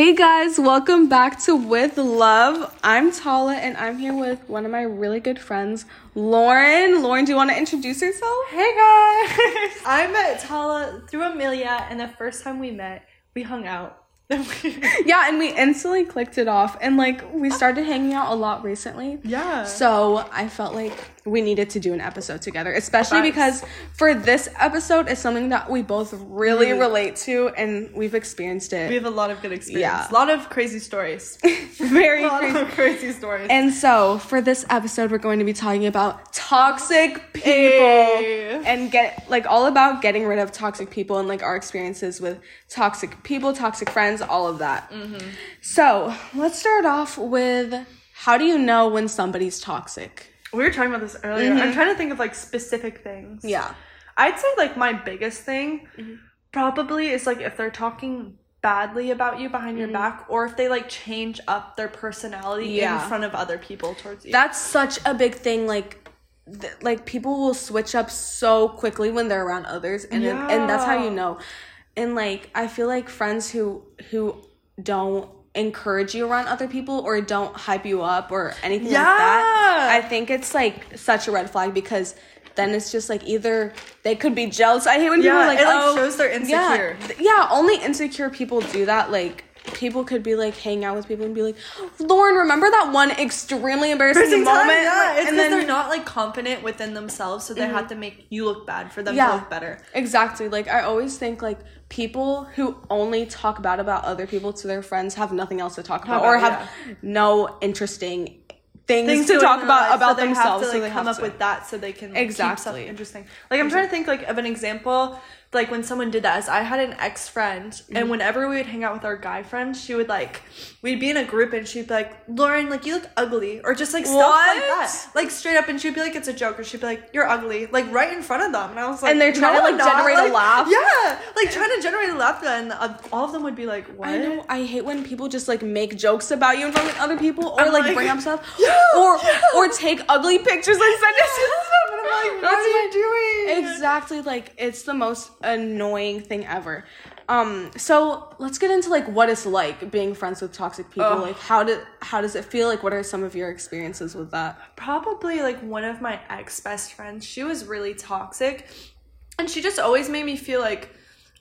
Hey guys, welcome back to With Love. I'm Tala and I'm here with one of my really good friends, Lauren. Lauren, do you want to introduce yourself? Hey guys! I met Tala through Amelia, and the first time we met, we hung out. Yeah, and we instantly clicked it off and like we ah. started hanging out a lot recently. yeah. So I felt like we needed to do an episode together, especially because for this episode, it's something that we both really Really. relate to and we've experienced it. we have a lot of good experience. Yeah. A lot of crazy stories. very a lot crazy. of crazy stories. And so, for this episode, we're going to be talking about toxic people Hey. and get like all about getting rid of toxic people and like our experiences with toxic people, toxic friends, all of that. Mm-hmm. So, let's start off with how do you know when somebody's toxic? We were talking about this earlier. I'm trying to think of like specific things. Yeah. I'd say like my biggest thing Mm-hmm. probably is like if they're talking badly about you behind Mm-hmm. your back or if they like change up their personality Yeah. in front of other people towards you. That's such a big thing like th- like people will switch up so quickly when they're around others and then- and that's how you know. And like I feel like friends who who don't encourage you around other people or don't hype you up or anything like that. I think it's like such a red flag because then it's just like either they could be jealous. I hate when people are like, it, like, oh, shows they're insecure. th- Yeah, only insecure people do that. Like people could be like hang out with people and be like, Lauren, remember that one extremely embarrassing, Embarrassing time, moment? yeah, it's and then they're not like confident within themselves, so they mm-hmm. have to make you look bad for them Yeah. to look better. Exactly. Like I always think like people who only talk bad about other people to their friends have nothing else to talk about, or about, have no interesting things, Things to talk about about so they themselves. Have to, so they come up to. with that so they can like, keep stuff Exactly. interesting. Like I'm trying to think like of an example. Like when someone did that, is I had an ex friend, Mm-hmm. and whenever we would hang out with our guy friends, she would like we'd be in a group and she'd be like, "Lauren, like you look ugly," or just like stuff like that, like straight up, and she'd be like, "It's a joke," or she'd be like, "You're ugly," like right in front of them, and I was like, And they're trying to, like, not." generate a laugh. Yeah, like trying to generate a laugh, and uh, all of them would be like, "What?" I know. I hate when people just like make jokes about you in front of other people, or like, like, bring up stuff, Yeah, or yeah. or take ugly pictures and send it to them. And I'm like, "What are you doing?" Exactly. Like it's the most annoying thing ever. Um. So let's get into like what it's like being friends with toxic people. Ugh. Like how did how does it feel? Like what are some of your experiences with that? probably like one of my ex best friends. She was really toxic, and she just always made me feel like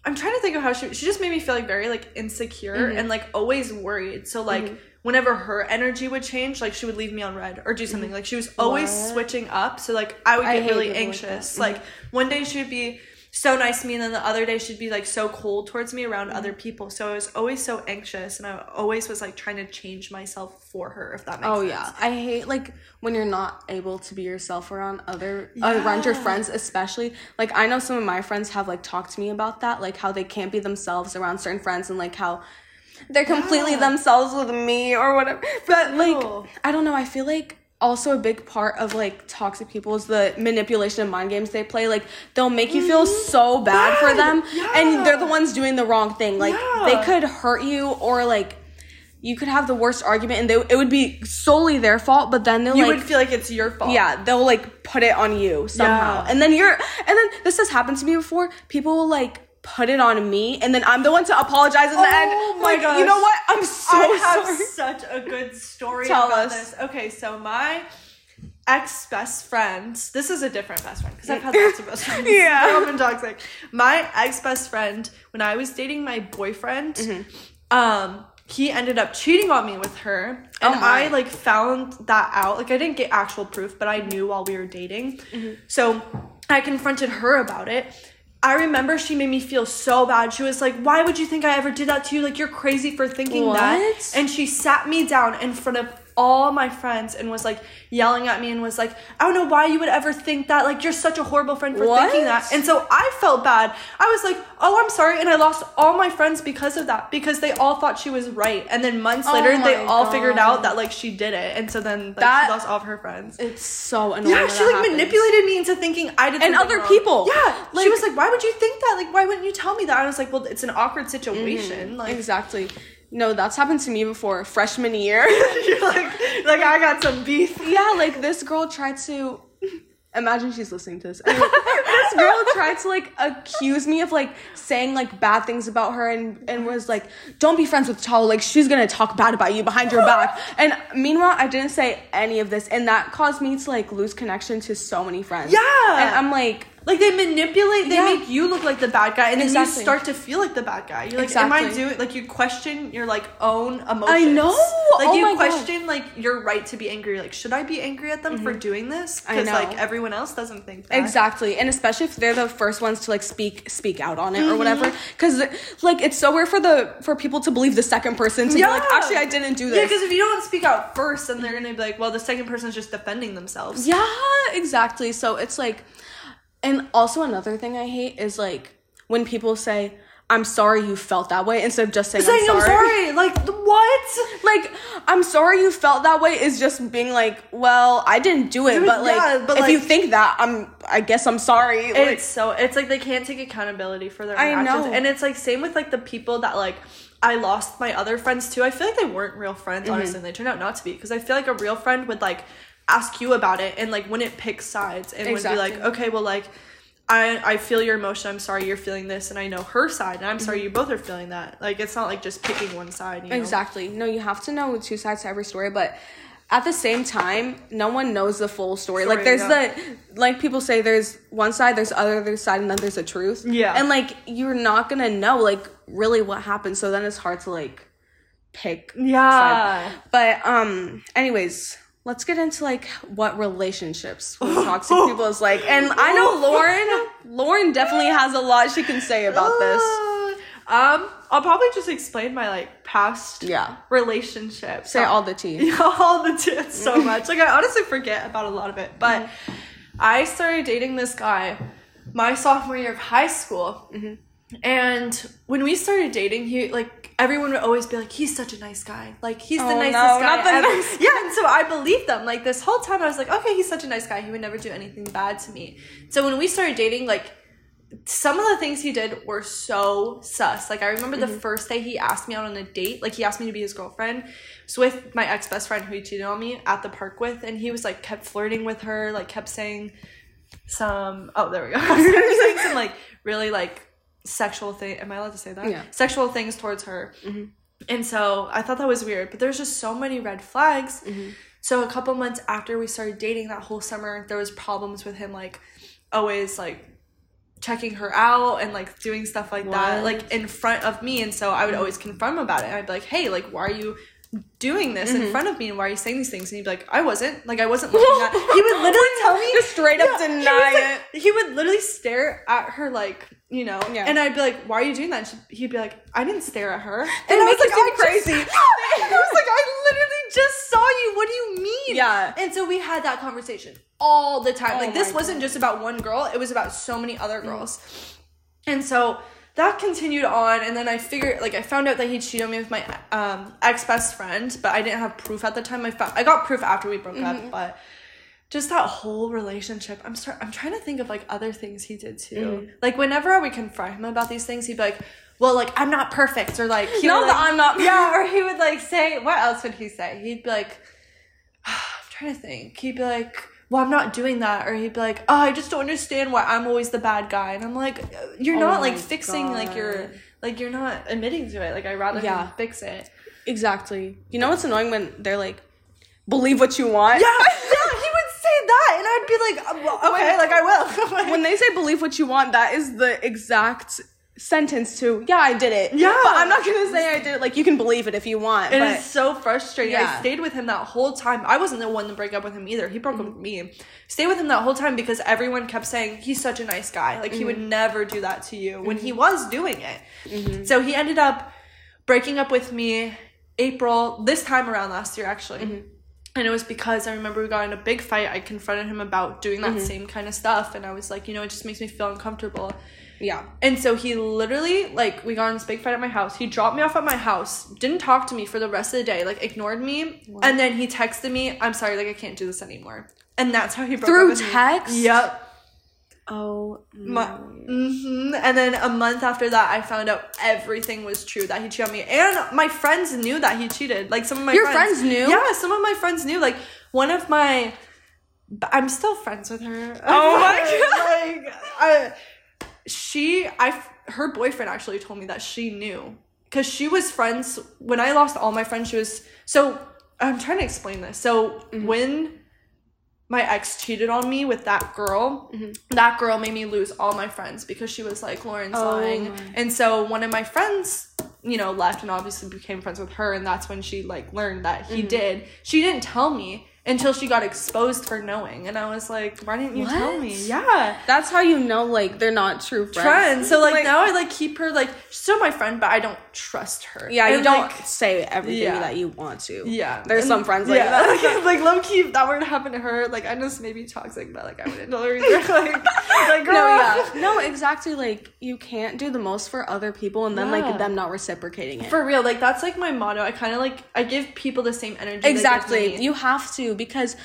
I'm trying to think of how she. She just made me feel like very like insecure Mm-hmm. and like always worried. So like. Whenever her energy would change, like she would leave me on read or do something. Like she was always What? switching up. So like I would get hate really people like anxious. Like one day she would be so nice to me, and then the other day she'd be like so cold towards me around other Mm-hmm. people. So I was always so anxious, and I always was like trying to change myself for her. If that makes sense. Oh sense. yeah, I hate like when you're not able to be yourself around other around your friends, especially. Like I know some of my friends have like talked to me about that, like how they can't be themselves around certain friends, and like how they're completely Yeah. themselves with me or whatever. But like No. I don't know, I feel like also a big part of like toxic people is the manipulation of mind games they play. Like they'll make you feel so bad for Mm-hmm. Them, Yeah. and they're the ones doing the wrong thing. Like they could hurt you or like you could have the worst argument and they, it would be solely their fault but then they'll You like would feel like it's your fault. yeah they'll like put it on you somehow Yeah. and then you're and then this has happened to me before people will like put it on me and then i'm the one to apologize in the end Oh my like, gosh. you know what i'm so I have sorry such a good story Tell about us. this. Okay, so my ex best friend, this is a different best friend because I've had lots of best friends. Yeah. They're all been toxic. My ex best friend, when I was dating my boyfriend, Mm-hmm. um, he ended up cheating on me with her. Oh And my. I like found that out. Like I didn't get actual proof, but I knew while we were dating. Mm-hmm. So I confronted her about it. I remember she made me feel so bad. She was like, Why would you think I ever did that to you? Like, you're crazy for thinking that. And she sat me down in front of all my friends and was like yelling at me and was like, I don't know why you would ever think that. Like, you're such a horrible friend for thinking that. And so I felt bad. I was like, Oh, I'm sorry. And I lost all my friends because of that because they all thought she was right. And then months Oh later, they all figured out that like she did it. And so then like, That- she lost all of her friends. it's so annoying Yeah, she like happens. manipulated me into thinking I did And other wrong. people. Yeah, Like- she was like, "Why would you think that? Like, why wouldn't you tell me that?" I was like, "Well, it's an awkward situation. Like, mm-hmm. exactly no that's happened to me before freshman year you're like, like I got some beef." yeah like this girl tried to imagine she's listening to this Anyway, this girl tried to like accuse me of like saying like bad things about her and and was like, "Don't be friends with Tala. Like she's gonna talk bad about you behind your back." And meanwhile, I didn't say any of this, and that caused me to like lose connection to so many friends. Yeah. and I'm like, Like they manipulate, they Yeah. make you look like the bad guy, and then Exactly. you start to feel like the bad guy. You're like, am I Exactly. doing? Like you question your like own emotions. I know. Like Oh you my God. question like your right to be angry. Like, should I be angry at them for doing this? Mm-hmm. Because like everyone else doesn't think that. Exactly, and especially if they're the first ones to like speak speak out on it Mm-hmm. or whatever, because like it's so weird for the for people to believe the second person to be like, actually, I didn't do this. Yeah, because if you don't speak out first, then they're gonna be like, well, the second person's just defending themselves. Yeah, exactly. So it's like, and also another thing I hate is like when people say, "I'm sorry you felt that way," instead of just saying, Saying "I'm I'm sorry." sorry, like what? Like, I'm sorry you felt that way is just being like, well, I didn't do it, Dude, but like, yeah, but, if you think that, I'm, I guess I'm sorry. Like, It's so it's like they can't take accountability for their I actions. know. And it's like same with like the people that like I lost my other friends too. I feel like they weren't real friends, Mm-hmm. honestly, and they turned out not to be. Because I feel like a real friend would like ask you about it and like wouldn't pick sides and would be like, okay, well like I I feel your emotion. I'm sorry you're feeling this, and I know her side, and I'm Mm-hmm. sorry you both are feeling that. Like it's not like just picking one side. You know? Exactly. No, you have to know two sides to every story, but at the same time, no one knows the full story. like there's yeah. the like people say there's one side, there's other side, and then there's a truth. Yeah. And like you're not gonna know like really what happened, so then it's hard to like pick. Yeah. side. But um anyways, let's get into like what relationships with toxic people is like. And I know Lauren Lauren definitely has a lot she can say about this. Um, I'll probably just explain my like past Yeah. relationships. Say all the tea. all the tits so much. Like I honestly forget about a lot of it. But Mm-hmm. I started dating this guy my sophomore year of high school. Mm-hmm. And when we started dating, he like everyone would always be like, "He's such a nice guy. Like he's the Oh, nicest no, guy not the ever." nice Yeah, and so I believed them. Like this whole time, I was like, "Okay, he's such a nice guy. He would never do anything bad to me." So when we started dating, like some of the things he did were so sus. Like I remember the mm-hmm. first day he asked me out on a date. Like he asked me to be his girlfriend. It's with my ex best friend who he cheated on me at the park with, and he was like kept flirting with her. Like kept saying some. Oh, there we go. Saying some like really like sexual thing. Am I allowed to say that? Yeah. Sexual things towards her. Mm-hmm. And so I thought that was weird, but there's just so many red flags. Mm-hmm. So a couple months after we started dating that whole summer, there was problems with him like always like checking her out and like doing stuff like that like in front of me and so I would mm-hmm. always confront him about it. I'd be like, "Hey, like why are you doing this in mm-hmm. front of me and why are you saying these things?" And he'd be like, "I wasn't. Like I wasn't looking at." He would literally tell me Just straight up Yeah, he deny like- He would literally stare at her like, you know, Yeah. and I'd be like, "Why are you doing that?" And he'd be like, "I didn't stare at her." They and I was like, "I just- crazy. I was like, "I literally just saw you. What do you mean?" Yeah. And so we had that conversation all the time. Oh like this wasn't just about one girl; it was about so many other mm. girls. And so that continued on, and then I figured, like, I found out that he cheated on me with my um, ex best friend, but I didn't have proof at the time. I found I got proof after we broke up, but just that whole relationship. I'm start. I'm trying to think of like other things he did too. Like whenever I would confront him about these things, he'd be like, "Well, like I'm not perfect," or like, he No, would, like- I'm not- Yeah, or he would like say, what else would he say? He'd be like, I'm trying to think. He'd be like, well, I'm not doing that. Or he'd be like, oh, I just don't understand why I'm always the bad guy. And I'm like, you're Oh not like fixing like you're, like you're not admitting to it. Like I rather Yeah. fix it. Exactly. You know what's annoying when they're like, believe what you want? Yeah, yeah, he would say that, and I'd be like, "Uh, well, okay, like I will. When they say believe what you want, that is the exact sentence to, yeah, I did it. Yeah. But I'm not to say I did it. Like, you can believe it if you want. It but is so frustrating. I stayed with him that whole time. I wasn't the one to break up with him either. He broke up with me. Stayed with him that whole time because everyone kept saying he's such a nice guy. Like he would mm-hmm. never do that to you when he mm-hmm. was doing it. Mm-hmm. So he ended up breaking up with me April this time around last year actually. And it was because I remember we got in a big fight. I confronted him about doing that same kind of stuff and I was like, you know, it just makes me feel uncomfortable. Yeah. And so he literally, like, we got in this big fight at my house. He dropped me off at my house, didn't talk to me for the rest of the day, like, ignored me. And then he texted me, I'm sorry, like, I can't do this anymore. And that's how he broke Through up with me. text? Yep. Oh, My, hmm And then a month after that, I found out everything was true that he cheated on me. And my friends knew that he cheated. Like, some of my Your friends, friends knew? Yeah, some of my friends knew. Like, one of my I'm still friends with her. Oh my god! like I, she, I, her boyfriend actually told me that she knew because she was friends when I lost all my friends. She was so. I'm trying to explain this. So mm-hmm. when my ex cheated on me with that girl, mm-hmm. that girl made me lose all my friends because she was like Lauren's Oh lying, and so one of my friends, you know, left and obviously became friends with her, and that's when she like learned that he mm-hmm. did. She didn't tell me until she got exposed for knowing, and I was like, why didn't you tell me? Yeah That's how you know like they're not true friends. friend. So like, now I like keep her like she's still my friend, but I don't trust her. Yeah, you don't like, say everything yeah. that you want to. yeah, There's And- some friends like yeah, that. like, like low key, if that were to happen to her, like I know this may be toxic, but like I wouldn't tell her either. like, like girl. No, yeah. No, exactly. Like you can't do the most for other people and then Yeah. like them not reciprocating it. For real, like that's like my motto. I kind of like I give people the same energy. exactly. You have to because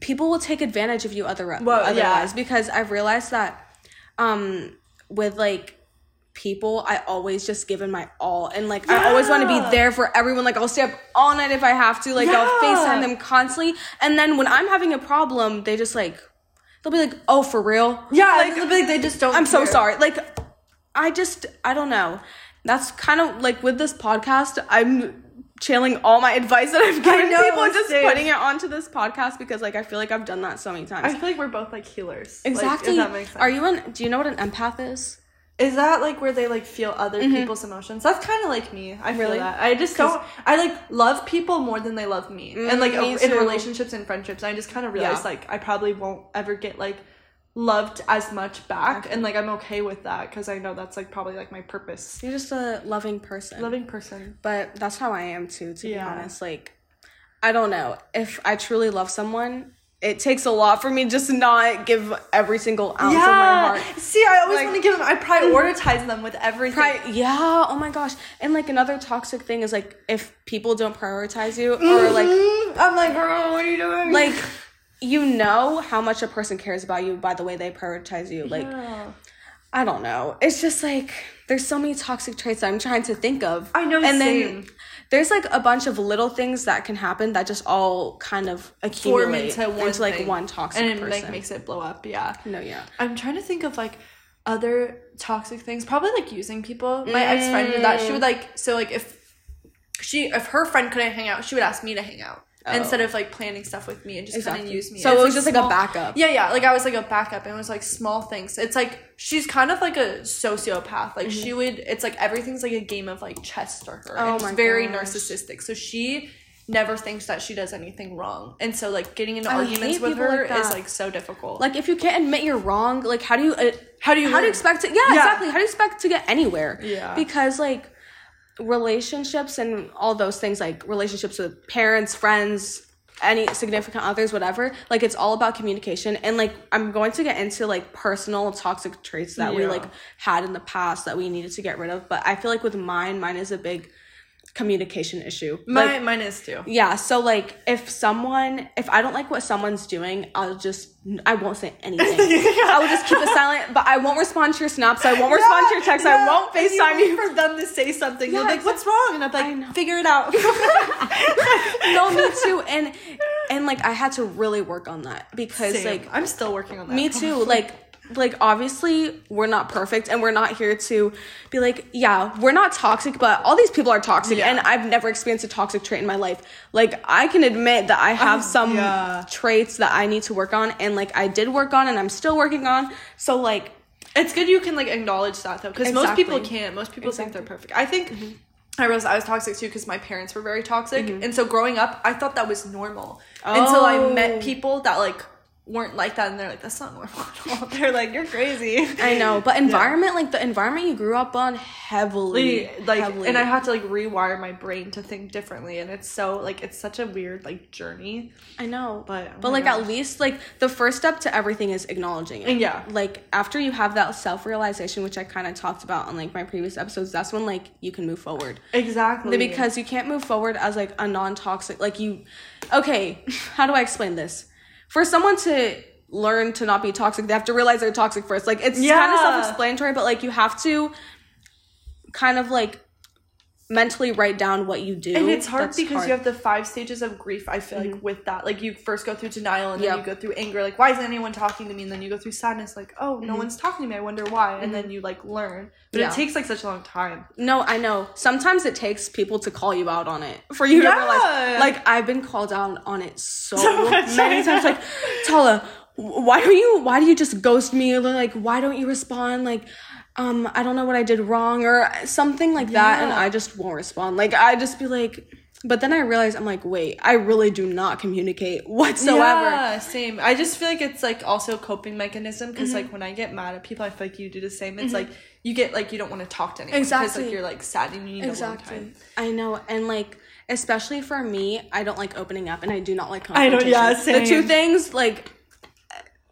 people will take advantage of you other Well, otherwise. yeah. Because I've realized that um with like people I always just given my all and like I always want to be there for everyone like I'll stay up all night if I have to like I'll Yeah. FaceTime them constantly and then when I'm having a problem they just like they'll be like oh for real yeah, like like, like they just don't. I'm so sorry. Like, I just, I don't know. That's kind of like with this podcast, I'm channeling all my advice that I've given know, people and just same. putting it onto this podcast because, like, I feel like I've done that so many times. I feel like we're both like healers. like, exactly. that makes sense. Are you an? Do you know what an empath is? Is that like where they like feel other people's emotions? That's kind of like me. I feel Mm-hmm. Really? that. I just don't. I like love people more than they love me, and like Mm, me in too. relationships and friendships. I just kind of realized Yeah. like I probably won't ever get like loved as much back, and like I'm okay with that because I know that's like probably like my purpose. You're just a loving person. Loving person. But that's how I am too. To Yeah. be honest, like, I don't know if I truly love someone. It takes a lot for me just to not give every single ounce of my heart. See, I always Like- want to give them. I prioritize them with everything. Pri- yeah. Oh my gosh. And like another toxic thing is like if people don't prioritize you or like Mm, I'm like, girl, what are you doing? like you know how much a person cares about you by the way they prioritize you. Like Yeah. I don't know. It's just like there's so many toxic traits that I'm trying to think of. I know, And same. then there's like a bunch of little things that can happen that just all kind of form accumulate into one like thing. one toxic and it person. like makes it blow up. Yeah. no, yeah. I'm trying to think of like other toxic things. Probably like using people. My ex friend did that. She would like so like if she if her friend couldn't hang out, she would ask me to hang out Oh. instead of like planning stuff with me and just kind of use me. So It's, it was just like a backup. Yeah, yeah. Like I was like a backup, and it was like small things. It's like she's kind of like a sociopath. Like she would. It's like everything's like a game of like chess to her. Mm-hmm. Oh it's my very gosh. narcissistic. So she never thinks that she does anything wrong, and so like getting into I arguments with her like is like so difficult. Like if you can't admit you're wrong, like how do you uh, How do you how do you expect to yeah, Yeah. exactly how do you expect to get anywhere Yeah. because like relationships and all those things like relationships with parents friends any significant others whatever like it's all about communication. And like i'm going to get into like personal toxic traits that we like had in the past that we needed to get rid of. But i feel like with mine mine is a big communication issue My, like, mine is too. yeah, so like if someone if I don't like what someone's doing, I'll just I won't say anything. I will just keep it silent, but I won't respond to your snaps, I won't respond to your texts, I won't FaceTime wait you. for them to say something. Yeah, They're like, "What's wrong?" And I'm like, "Figure it out." no, me too. And and like I had to really work on that because Same. like I'm still working on that. me too. Like like obviously we're not perfect and we're not here to be like yeah we're not toxic but all these people are toxic Yeah. and i've never experienced a toxic trait in my life like i can admit that i have Um, some yeah. traits that i need to work on and like i did work on and i'm still working on so like It's good you can like acknowledge that though, because most people can't. Most people think they're perfect. I think I realized I was toxic too because my parents were very toxic, and so growing up, I thought that was normal until I Oh. met people that like weren't like that, and they're like, "That's not normal. They're like, "You're crazy." i know but environment like the environment you grew up on heavily like heavily. and i had to like rewire my brain to think differently and it's so like it's such a weird like journey I know, But, oh but like gosh. at least like the first step to everything is acknowledging it. Yeah. Like after you have that self realization, which I kind of talked about on like my previous episodes, that's when like you can move forward. exactly Because you can't move forward as like a non toxic like you. Okay, how do I explain this? For someone to learn to not be toxic, they have to realize they're toxic first. Like it's kind of self explanatory, but like you have to kind of like mentally write down what you do. and it's hard that's because hard. you have the five stages of grief i feel like mm-hmm. with that like you first go through denial and then Yep. you go through anger like why isn't anyone talking to me and then you go through sadness like oh no mm-hmm. one's talking to me i wonder why and then mm-hmm. you like learn but Yeah. it takes like such a long time No, I know. Sometimes it takes people to call you out on it for you to realize. Like I've been called out on it so, So many times. Like, Tala, why don't you? Why do you just ghost me? Like, why don't you respond? Like, um, I don't know what I did wrong or something like that, and I just won't respond. Like, I just be like. But then I realize I'm like, wait, I really do not communicate whatsoever. Yeah, same. I just feel like it's like also a coping mechanism because Mm-hmm. like when I get mad at people, I feel like you do the same. It's like you get like you don't want to talk to anyone because Exactly. like you're like sad and you need a long time. I know, and like especially for me, I don't like opening up, and I do not like I know, confrontation. yeah, The two things, like,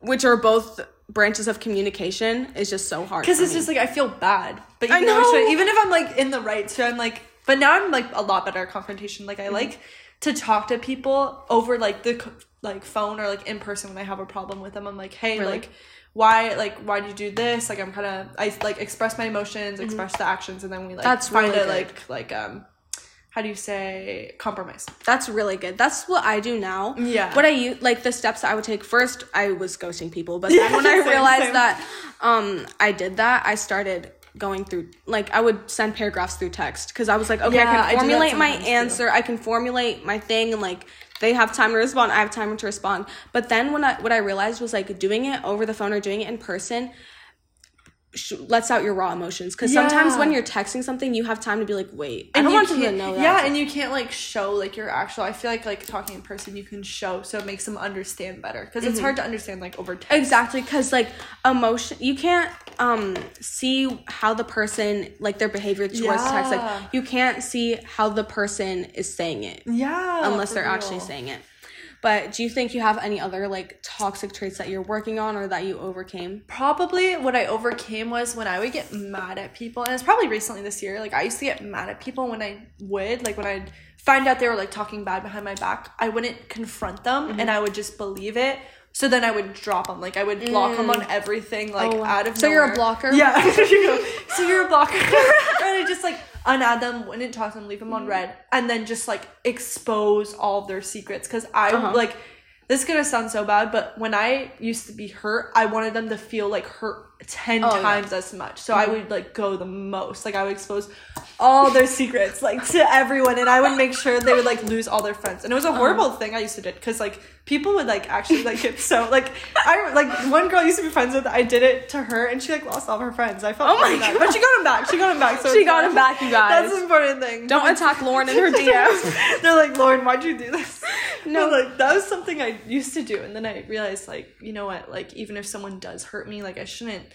which are both branches of communication, is just so hard. Because it's me. just like I feel bad, but I even, I know. should- even if I'm like in the right, so I'm like, but now I'm like a lot better at confrontation. Like I Mm-hmm. like to talk to people over like the like phone or like in person when I have a problem with them. I'm like, hey, Really? like why like why did you do this? Like I'm kind of I like express my emotions, express the actions, and then we like Mm-hmm. That's find really a good. like like um how do you say compromise? That's really good. That's what I do now. Yeah. What I use, like the steps I would take. First, I was ghosting people, but then when I realized same. that um I did that, I started going through like I would send paragraphs through text because I was like, okay, Yeah, I I can formulate my sometimes, too. answer, I can formulate my thing, and like they have time to respond, I have time to respond. But then when I what I realized was like doing it over the phone or doing it in person sh- lets out your raw emotions because sometimes when you're texting something you have time to be like wait i And don't you want them to know that Yeah, and you can't like show like your actual. I feel like like talking in person, you can show, so it makes them understand better because Mm-hmm. it's hard to understand like over text. Exactly, because like emotion, you can't um see how the person like their behavior towards text. Like you can't see how the person is saying it Yeah, unless they're actually saying it. But do you think you have any other like toxic traits that you're working on or that you overcame? Probably what I overcame was when I would get mad at people, and it's probably recently this year. Like I used to get mad at people when I would like when I'd find out they were like talking bad behind my back. I wouldn't confront them, Mm-hmm. and I would just believe it. So then I would drop them. Like I would block them on everything. Like Mm. Oh, wow. out of So you're a blocker? Yeah. you so you're a blocker. and I just like unadd them, wouldn't talk to them, leave them Mm-hmm. on read, and then just like expose all of their secrets. Because I Uh-huh. like this is gonna sound so bad, but when I used to be hurt, I wanted them to feel like hurt ten Oh, yeah. Mm-hmm. times as much. So I would like go the most. Like I would expose all their secrets like to everyone, and I would make sure they would like lose all their friends. And it was Uh-huh. a horrible thing I used to do because like people would like actually like get so like I like one girl I used to be friends with. I did it to her, and she like lost all of her friends. I felt Oh my. God. but she got him back. She got him back. So She got him back, you guys. That's the important thing. Don't attack Lauren in her DMs. They're like, Lauren, why'd you do this? No. No, like that was something I used to do, and then I realized, like, you know what? Like, even if someone does hurt me, like, I shouldn't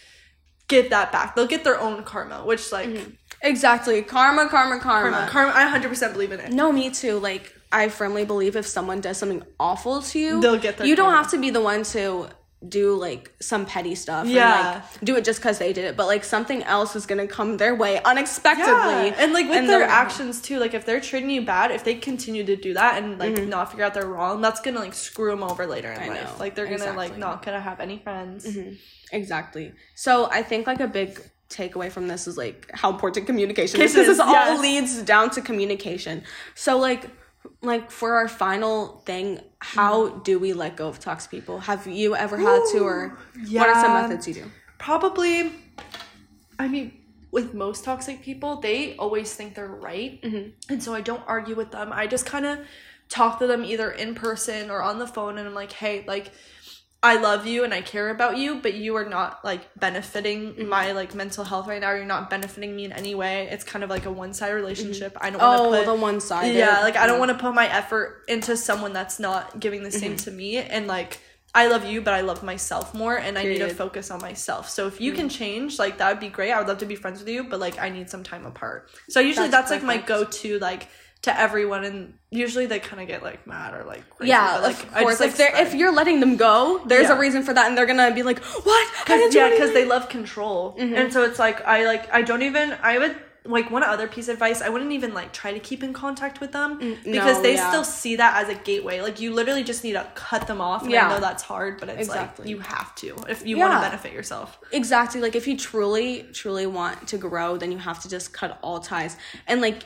get that back. They'll get their own karma, which, like, mm-hmm. exactly, karma, karma, karma. karma. Karma. I hundred percent believe in it. No, me too. Like I firmly believe if someone does something awful to you, They'll get their You don't have to be the one to do like some petty stuff. Yeah. And, like, do it just because they did it, but like something else is gonna come their way unexpectedly. Yeah, and like with and their actions too. Like, if they're treating you bad, if they continue to do that and like Mm-hmm. not figure out they're wrong, that's gonna like screw them over later in I life. know, Like, they're gonna like not gonna have any friends. Exactly. So I think like a big takeaway from this is like how important communication is. Kisses, This all yes. leads down to communication. So like like for our final thing, how Mm-hmm. do we let go of toxic people? Have you ever had to or what are some methods you do? probably i mean with most toxic people they always think they're right and so i don't argue with them i just kind of talk to them either in person or on the phone and i'm like hey like i love you and i care about you but you are not like benefiting my like mental health right now you're not benefiting me in any way it's kind of like a one-sided relationship i don't want to Oh, put the one sided. yeah, like I don't want to put my effort into someone that's not giving the Mm-hmm. same to me. And like, I love you, but I love myself more, and I need to Mm-hmm. focus on myself. So if you can change, like that would be great. I would love to be friends with you, but like I need some time apart. So usually That's that's, like my go-to, like to everyone, and usually they kind of get like mad or like crazy, Yeah, like of course. just, like, if they're if you're letting them go, there's Yeah. a reason for that, and they're gonna be like, "What? Cause, yeah, because they love control, Mm-hmm. and so it's like I like I don't even I would like one other piece of advice I wouldn't even like try to keep in contact with them because no, they yeah. still see that as a gateway. Like you literally just need to cut them off. Yeah. I know that's hard, but it's Exactly. like you have to if you want to benefit yourself. exactly like if you truly truly want to grow then you have to just cut all ties and like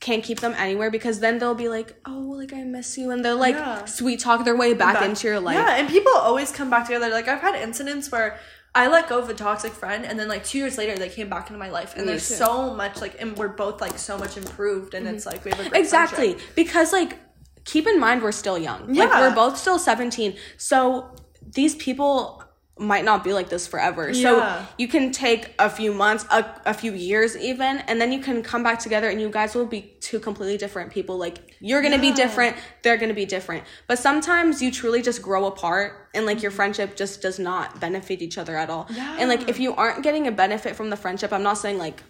can't keep them anywhere because then they'll be like, oh, like I miss you, and they'll like Yeah. sweet talk their way back, into your life. Yeah, and people always come back together. Like I've had incidents where I let go of a toxic friend, and then like two years later, they came back into my life, and Me there's too. so much like, and we're both like so much improved, and it's mm-hmm. like we have a great exactly friendship. because like keep in mind we're still young like Yeah. we're both still 17 so these people might not be like this forever. So you can take a few months a, a few years even and then you can come back together and you guys will be two completely different people. Like you're gonna be different they're gonna be different. But sometimes you truly just grow apart and like your mm-hmm. friendship just does not benefit each other at all. And like if you aren't getting a benefit from the friendship i'm not saying like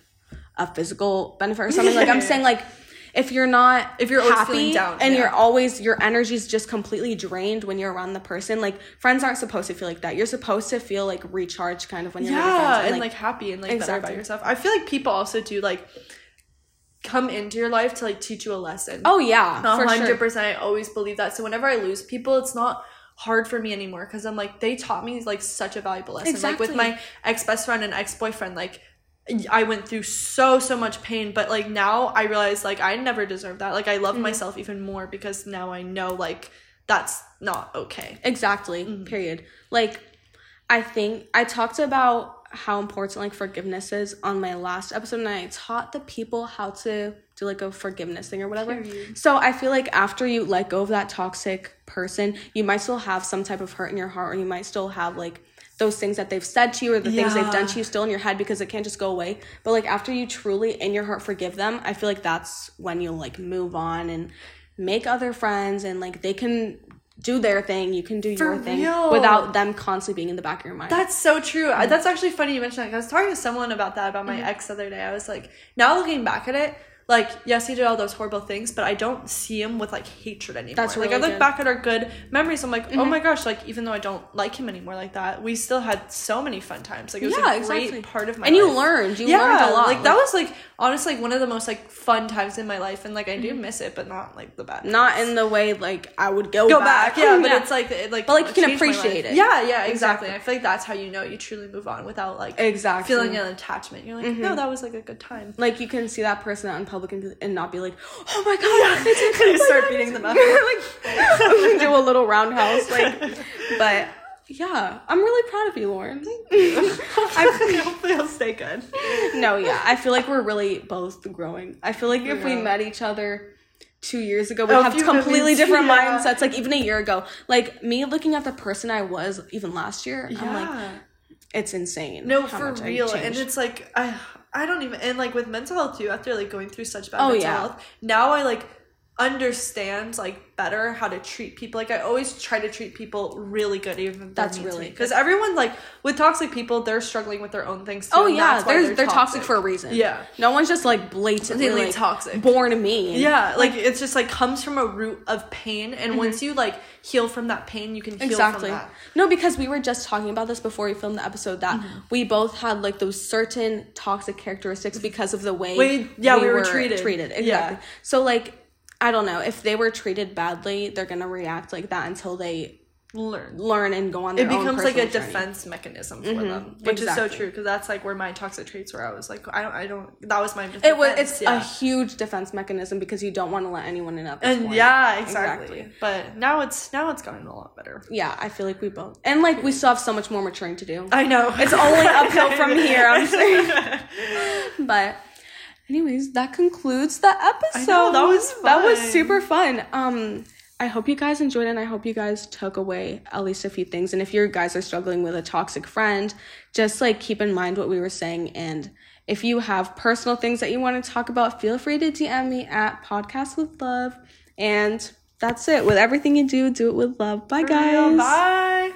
a physical benefit or something. Like i'm saying like if you're not If you're always happy feeling down, and yeah. you're always your energy's just completely drained when you're around the person like friends aren't supposed to feel like that you're supposed to feel like recharged kind of when you're yeah, friends and like, happy and like better Exactly. about yourself. I feel like people also do like come into your life to like teach you a lesson. oh yeah A for hundred sure. I always believe that. So whenever I lose people, it's not hard for me anymore because I'm like they taught me like such a valuable lesson. Like with my ex best friend and ex boyfriend, like I went through so so much pain, but like now I realize like I never deserved that. Like I Mm-hmm. love myself even more because now I know like that's not okay. Exactly. Mm-hmm. Period. Like, I think I talked about how important like forgiveness is on my last episode, and I taught the people how to do like a forgiveness thing or whatever. Period. So I feel like after you let go of that toxic person, you might still have some type of hurt in your heart, or you might still have like those things that they've said to you or the things they've done to you still in your head because it can't just go away. But like after you truly in your heart forgive them, I feel like that's when you'll like move on and make other friends and like they can do their thing, you can do For your thing real. without them constantly being in the back of your mind. That's so true. Mm-hmm. That's actually funny you mentioned that. I was talking to someone about that about my ex the other day. I was like, now looking back at it, like yes, he did all those horrible things, but I don't see him with like hatred anymore. That's like I look good. back at our good memories. I'm like, oh my gosh, like even though I don't like him anymore like that, we still had so many fun times. Like it was Yeah, a exactly. great part of my life. and you learned. You yeah, learned a lot. Like that was like honestly like one of the most like fun times in my life, and like I do miss it, but not like the bad. Mm-hmm. not times. in the way like I would go, go back. back, yeah, but it's like it, like But, like, you can appreciate it. Yeah, yeah, exactly. Exactly. I feel like that's how you know you truly move on without like Exactly. feeling an attachment. You're like, no, that was like a good time. like you can see that person out in public and, and not be like, oh my god, it's a You start beating them up. like we do a little roundhouse, like. But yeah, I'm really proud of you, Lauren. I hopefully I'll stay good. no, yeah, I feel like we're really both growing. I feel like if we met each other two years ago, we'd Oh, have completely different yeah. mindsets. Like even a year ago, like me looking at the person I was even last year, I'm like, it's insane. no, for real, and it's like I, I don't even and like with mental health too. After like going through such bad Oh, mental yeah. health, now I like understand like better how to treat people. Like I always try to treat people really good, even if That's really because everyone like with toxic people, they're struggling with their own things. Too, Oh yeah, why they're they're toxic. for a reason. Yeah. no one's just like blatantly like, toxic. born mean. Yeah, like it's just like comes from a root of pain, and once you like heal from that pain, you can heal Mm-hmm. exactly. No, because we were just talking about this before we filmed the episode that Mm-hmm. we both had like those certain toxic characteristics because of the way We- yeah, we were treated. Treated exactly. Yeah. So like, I don't know if they were treated badly, they're gonna react like that until they Learn. learn and go on their own. It becomes like a journey. defense mechanism for mm-hmm. them, which is so true because that's like where my toxic traits were. I was like, I don't, I don't. That was my. It was it's yeah. a huge defense mechanism because you don't want to let anyone in at this and point. yeah, exactly. Exactly. But now it's now it's gotten a lot better. Yeah, I feel like we both and like we still have so much more maturing to do. I know It's only uphill from here, I'm saying. but anyways, that concludes the episode. know, that was That was super fun. Um I hope you guys enjoyed it and I hope you guys took away at least a few things. And if you guys are struggling with a toxic friend, just like keep in mind what we were saying and if you have personal things that you want to talk about, feel free to DM me at podcast with love. And that's it. With everything you do, do it with love. Bye guys. Bye.